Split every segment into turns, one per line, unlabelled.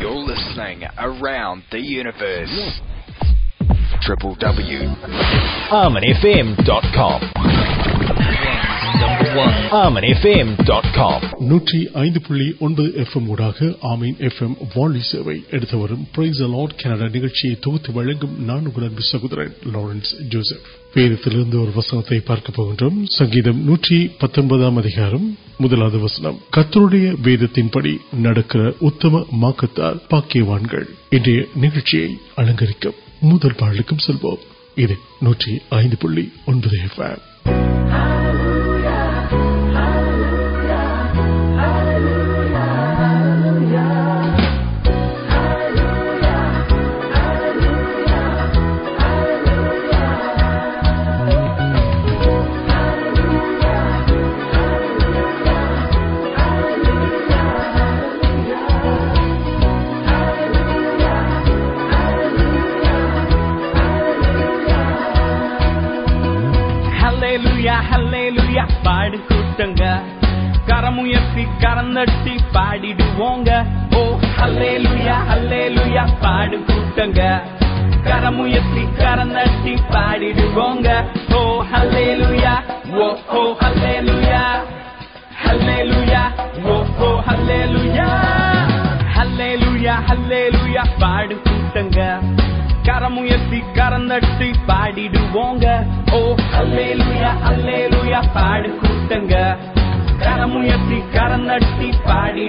You're listening around the universe. www.harmonyfm.com
harmonyfm.com سہور
Lawrence park تنہیں
نی پاوگ لویا ہلے لیا پاڑی کرتی کرندی پاوگ لویا ہلے لویا پاڑ کٹ گ ر نی پاڑی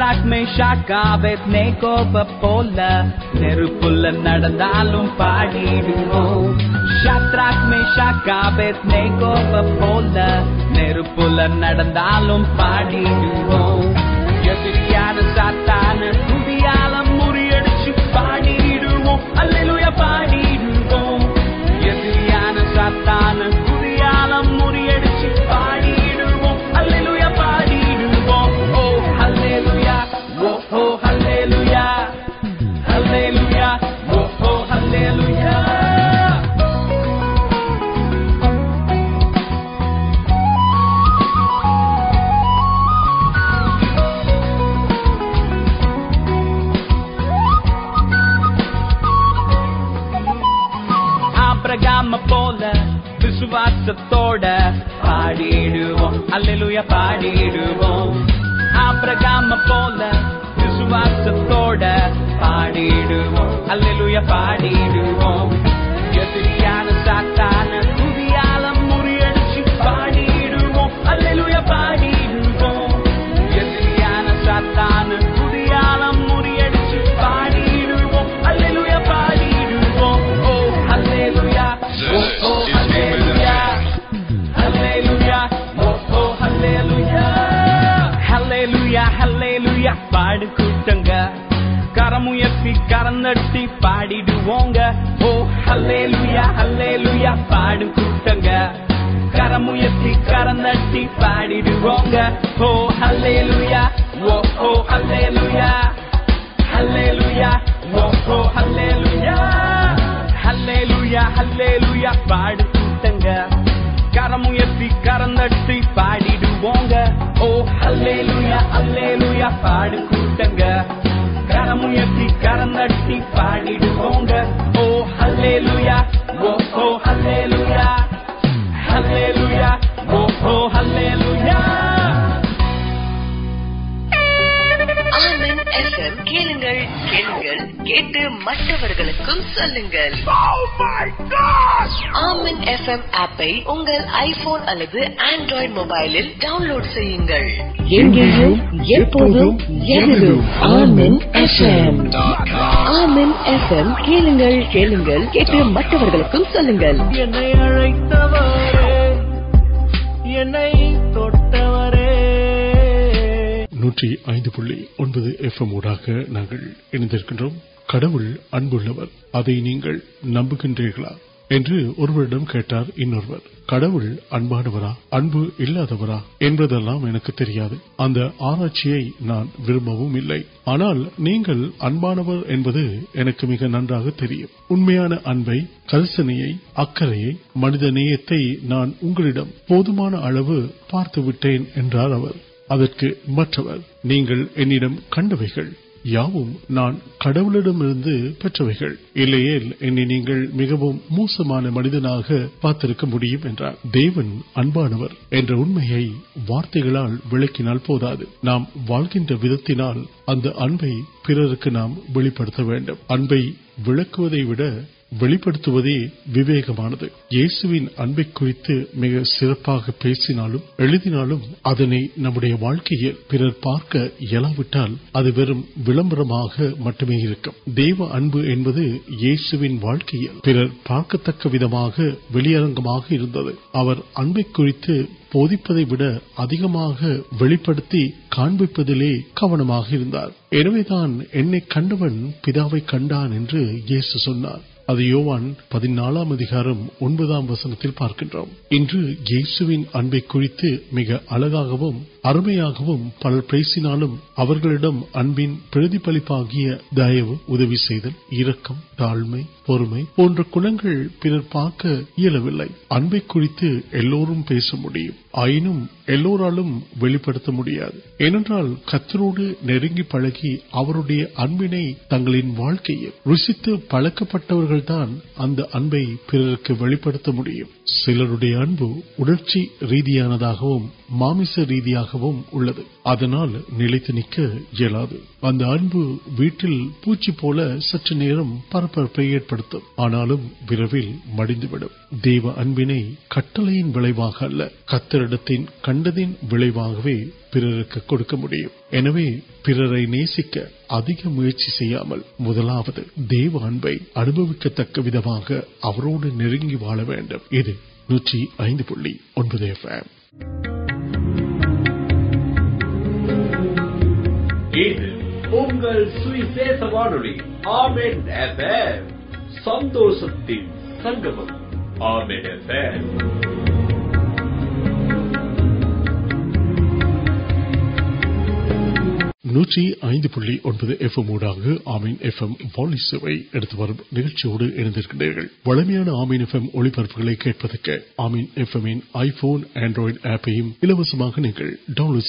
شراگ میں شا گاب بول نو پل نڑ داڑی شراک گابے نیکو بول د پاڑیار سات ماڑی اللہ کرم کرند پاوگ لیا ہلے لیا پاڑ کروگا ہلیا ہلے لا پاڑ کرمپ کرند پاوگ ஓ அல்லேலூயா அல்லேலூயா பாடு கூட்டங்க கரம் உயர்த்தி கரந்தட்டி பாடிடு போங்க ஓ அல்லேலூயா ஓ ஓ அல்லேலூயா அல்லேலூயா ஓ ஓ அல்லேலூயா
கேளுங்கள் கேளுங்கள் கேட்டு மற்றவர்களுக்கும் சொல்லுங்கள் Oh my God! Mobile download
نوٹا نمبر کٹار کڑوڑ انبانورا ابھی آراچ نان ویل آنا انبانور مجھ نان اب کرسن اکر منت نیتے نان اگان پارت وٹین ادھر نہیں کنڈو موسمان منجن پاس دیون ابانور وارتگل نام واقع نام اب ساس نمبر واقع پھر پارک یہ مٹم دنسو پھر پارک تک بد پہ کم کن پیتو کٹانے سن پہنام وسنگ پارک انگا ارمیام پل پیسم انپلیپی دائو ادویم تاڑم گنگل پھر پارک انبے کلورم پیس ملوپیا کتروڈ نی پڑکی انبنے تین واقع رسیت پڑک پٹوان ابھی پڑھ سلر انبو اڑرچی ریان مامس ریل ویٹل پوچی پولی سچ نیم پرپرپ آنا مڑ دیو ابھی کٹل ویل کتر کنڈی ویوے پرسک ادھک مل دیو ابھی ابوکتو نوکی واڑ نوکی
ستوشتی سنگ
نوٹی ایف والی سوئی نوڈ آمین آنڈروڈ آپ ڈاؤنلوڈ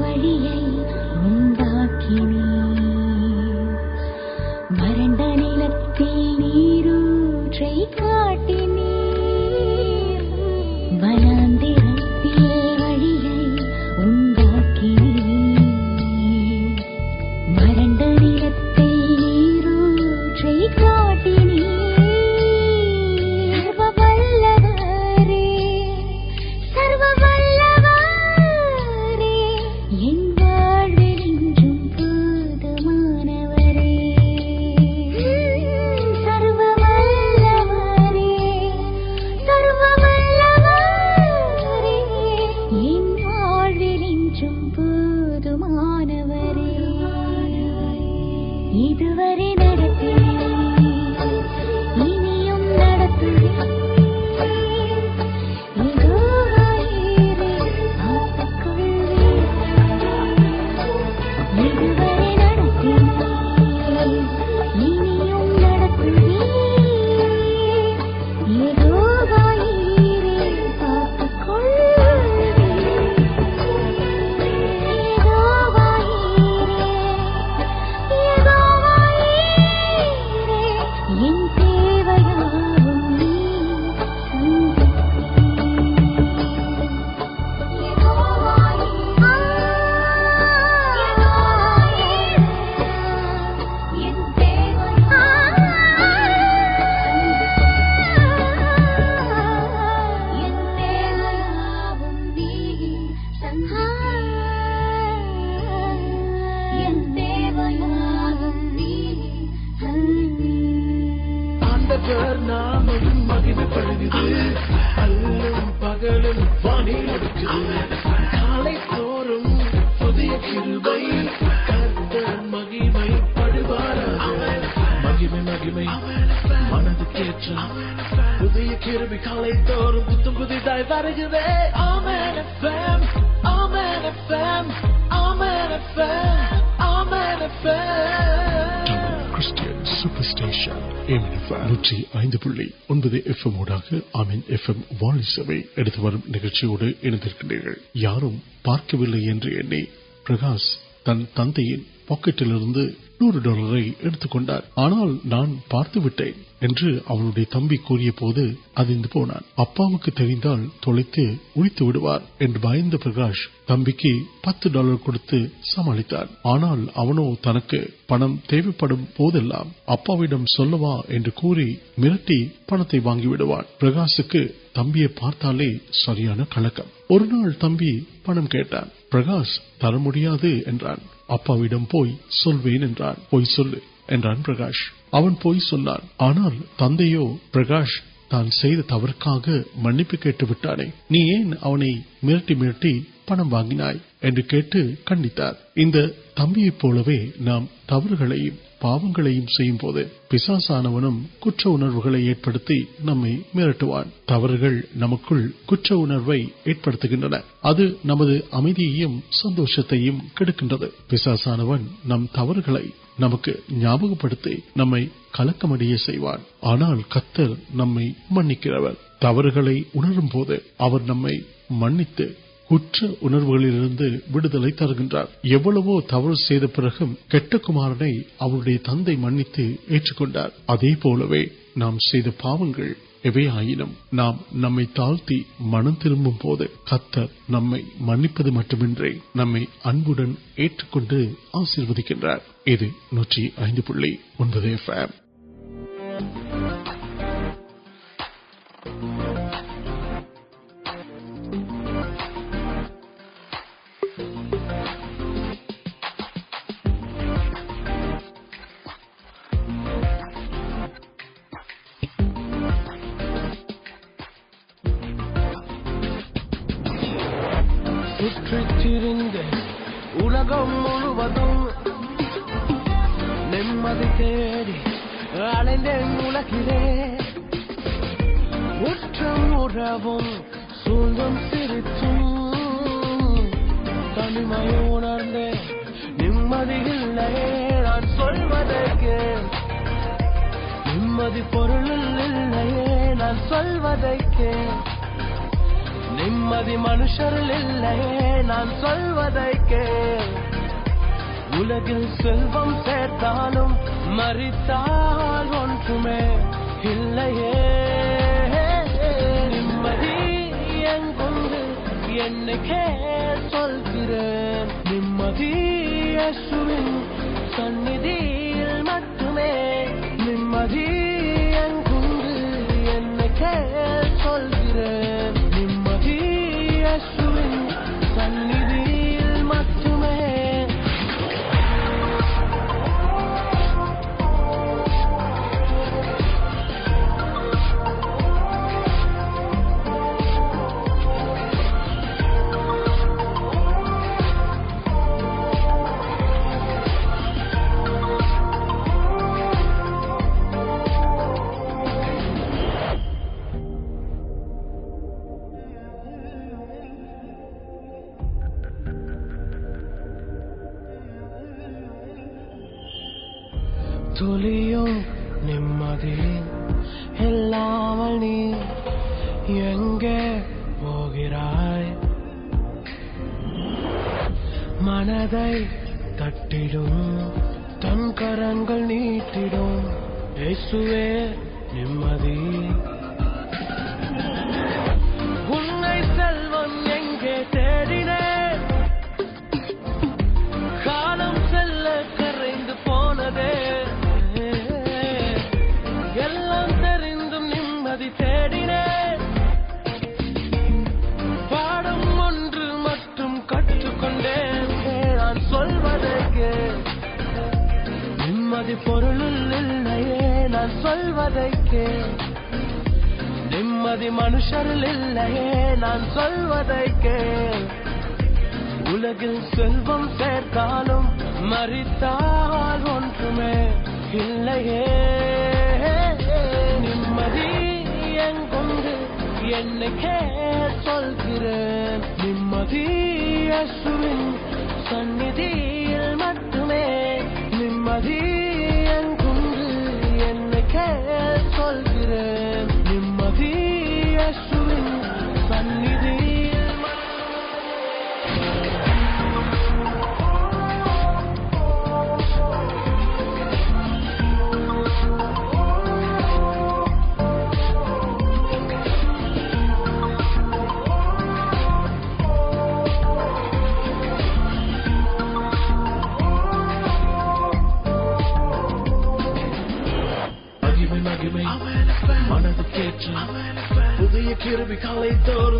وڑی
مہیم مہیم منت کی کل تور آم
والی سبھی یار پارک پرکاش تن تند پاکٹ نو ڈال پارتیں ابا کو پرکاش تبھی ڈالر کچھ سمعت آنا تنہائی پڑھا سلوا مرٹی پڑوان پر تمیا پارتال سیاح کلک تم پڑھیں پرکاش تر مڑیادے اپاویم پوئی سلوین پوئی سل پرکاش آنا تندو پرکاش تان تبرک منپ مرٹی مرٹی پڑم واگن کھنڈت نام تبھی پاؤنگ پساسانوم کچھ نئی مرٹوان تبرگل نمک اد نمد امدیم سندوشت پساسانون نم تبرگ نمک پڑتے نئی کلکمڑی آنا کتر نئی منکر تبرگل نئی منت کچرو تر پہمارے تندے منتظر نام پاوی آئی نام نام تاتی من تربر کتر نم منپد مٹمے نمے ابن آشیوکر
نمددی علک امر نمدیل نئے نا سی نمد کے منشر نام الکم سیٹان مریت نمکر نمد مل میں نمددی تٹر نمددی ند ن منش نام کے لگم سمتا نمدی سلکری نمدین سنت ملنے نمد
بھی اور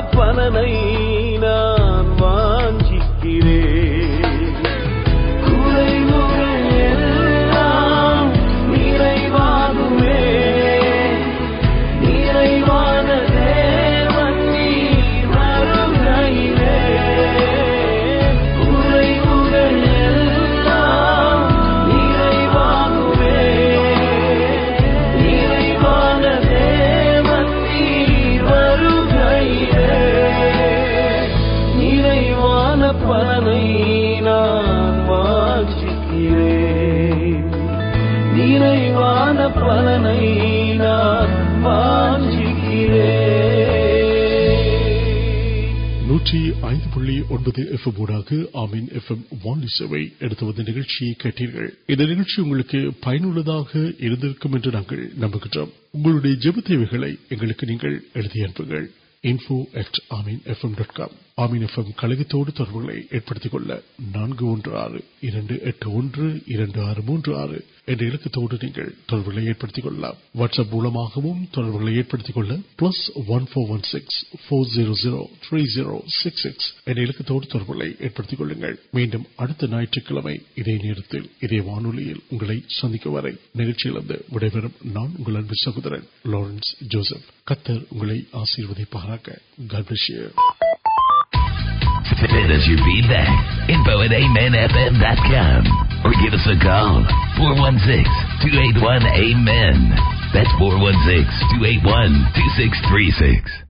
پرن
ஒன்பது எஃப் ஊடாக ஆமீன் எஃப் எம் வானிசவை எடுத்து வந்த நிகழ்ச்சியை கேட்டீர்கள் இந்த நிகழ்ச்சி உங்களுக்கு பயனுள்ளதாக இருந்திருக்கும் என்று நாங்கள் நம்புகின்றோம் உங்களுடைய ஜெப தேவைகளை எங்களுக்கு நீங்கள் எழுதி அனுப்புங்கள் info at Ameen F M dot com Ameen F M கழகத்தோடு தொடர்புகளை ஏற்படுத்திக் கொள்ள நான்கு ஒன்று ஆறு இரண்டு எட்டு ஒன்று இரண்டு ஆறு மூன்று ஆறு سند نچ سہدر لارنس آس پارا
416-281-AMEN. That's 416-281-2636.